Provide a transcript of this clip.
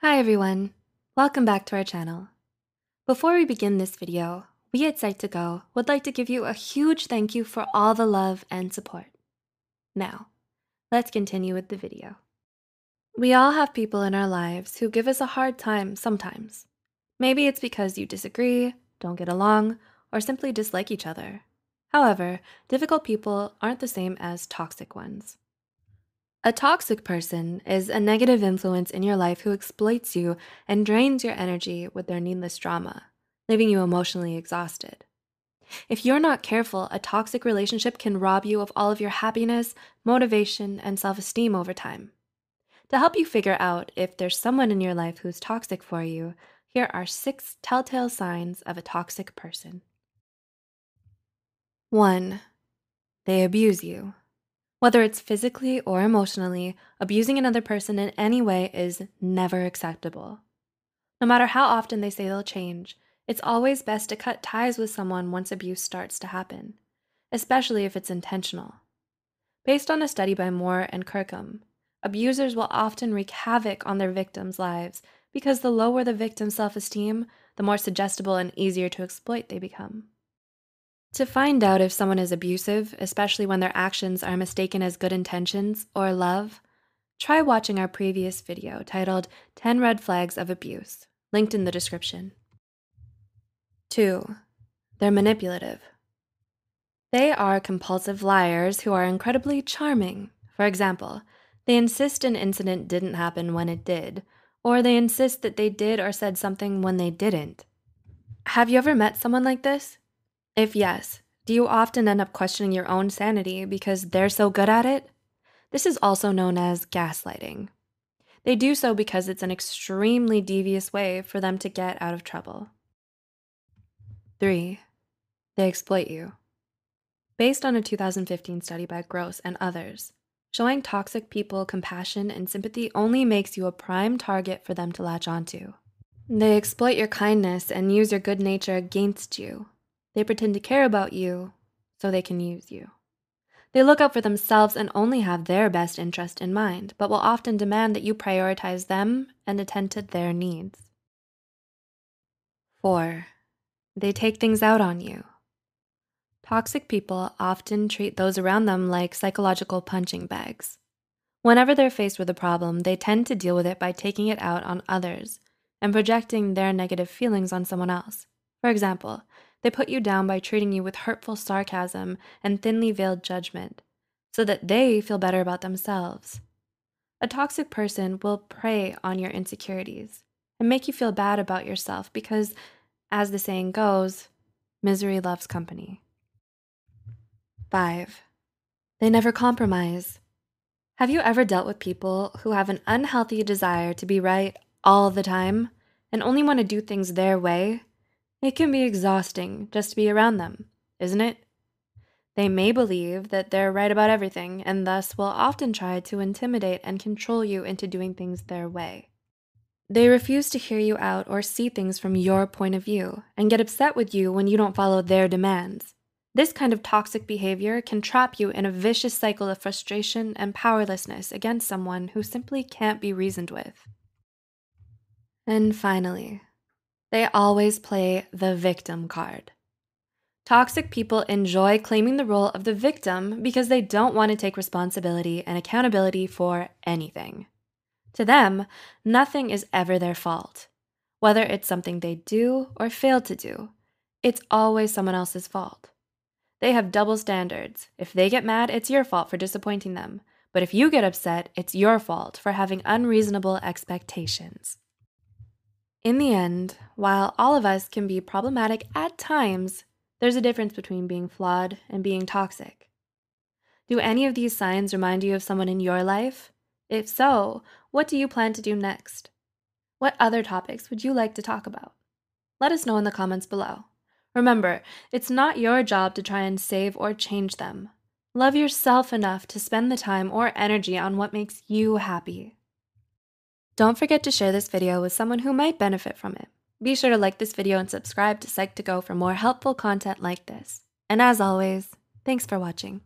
Hi everyone, welcome back to our channel. Before we begin this video, we at Psych2Go would like to give you a huge thank you for all the love and support. Now, let's continue with the video. We all have people in our lives who give us a hard time sometimes. Maybe it's because you disagree, don't get along, or simply dislike each other. However, difficult people aren't the same as toxic ones. A toxic person is a negative influence in your life who exploits you and drains your energy with their needless drama, leaving you emotionally exhausted. If you're not careful, a toxic relationship can rob you of all of your happiness, motivation, and self esteem over time. To help you figure out if there's someone in your life who's toxic for you, here are six telltale signs of a toxic person. 1. They abuse you. Whether it's physically or emotionally, abusing another person in any way is never acceptable. No matter how often they say they'll change, it's always best to cut ties with someone once abuse starts to happen, especially if it's intentional. Based on a study by Moore and Kirkham, abusers will often wreak havoc on their victims' lives because the lower the victim's self esteem, the more suggestible and easier to exploit they become. To find out if someone is abusive, especially when their actions are mistaken as good intentions or love, try watching our previous video titled 10 Red Flags of Abuse, linked in the description. 2. They're manipulative. They are compulsive liars who are incredibly charming. For example, they insist an incident didn't happen when it did, or they insist that they did or said something when they didn't. Have you ever met someone like this? If yes, do you often end up questioning your own sanity because they're so good at it? This is also known as gaslighting. They do so because it's an extremely devious way for them to get out of trouble. 3. They exploit you. Based on a 2015 study by Grosz and others, showing toxic people compassion and sympathy only makes you a prime target for them to latch onto. They exploit your kindness and use your good nature against you, they pretend to care about you so they can use you. They look out for themselves and only have their best interest in mind, but will often demand that you prioritize them and attend to their needs. 4. They take things out on you. Toxic people often treat those around them like psychological punching bags. Whenever they're faced with a problem, they tend to deal with it by taking it out on others and projecting their negative feelings on someone else. For example, they put you down by treating you with hurtful sarcasm and thinly veiled judgment so that they feel better about themselves. A toxic person will prey on your insecurities and make you feel bad about yourself because, as the saying goes, misery loves company. 5. They never compromise. Have you ever dealt with people who have an unhealthy desire to be right all the time and only want to do things their way it can be exhausting just to be around them, isn't it? They may believe that they're right about everything and thus will often try to intimidate and control you into doing things their way. They refuse to hear you out or see things from your point of view and get upset with you when you don't follow their demands. This kind of toxic behavior can trap you in a vicious cycle of frustration and powerlessness against someone who simply can't be reasoned with. And finally, they always play the victim card. Toxic people enjoy claiming the role of the victim because they don't want to take responsibility and accountability for anything. To them, nothing is ever their fault. Whether it's something they do or fail to do, it's always someone else's fault. They have double standards. If they get mad, it's your fault for disappointing them. But if you get upset, it's your fault for having unreasonable expectations. In the end, while all of us can be problematic at times, there's a difference between being flawed and being toxic. Do any of these signs remind you of someone in your life? If so, what do you plan to do next? What other topics would you like to talk about? Let us know in the comments below. Remember, it's not your job to try and save or change them. Love yourself enough to spend the time or energy on what makes you happy. Don't forget to share this video with someone who might benefit from it. Be sure to like this video and subscribe to Psych2Go for more helpful content like this. And as always, thanks for watching.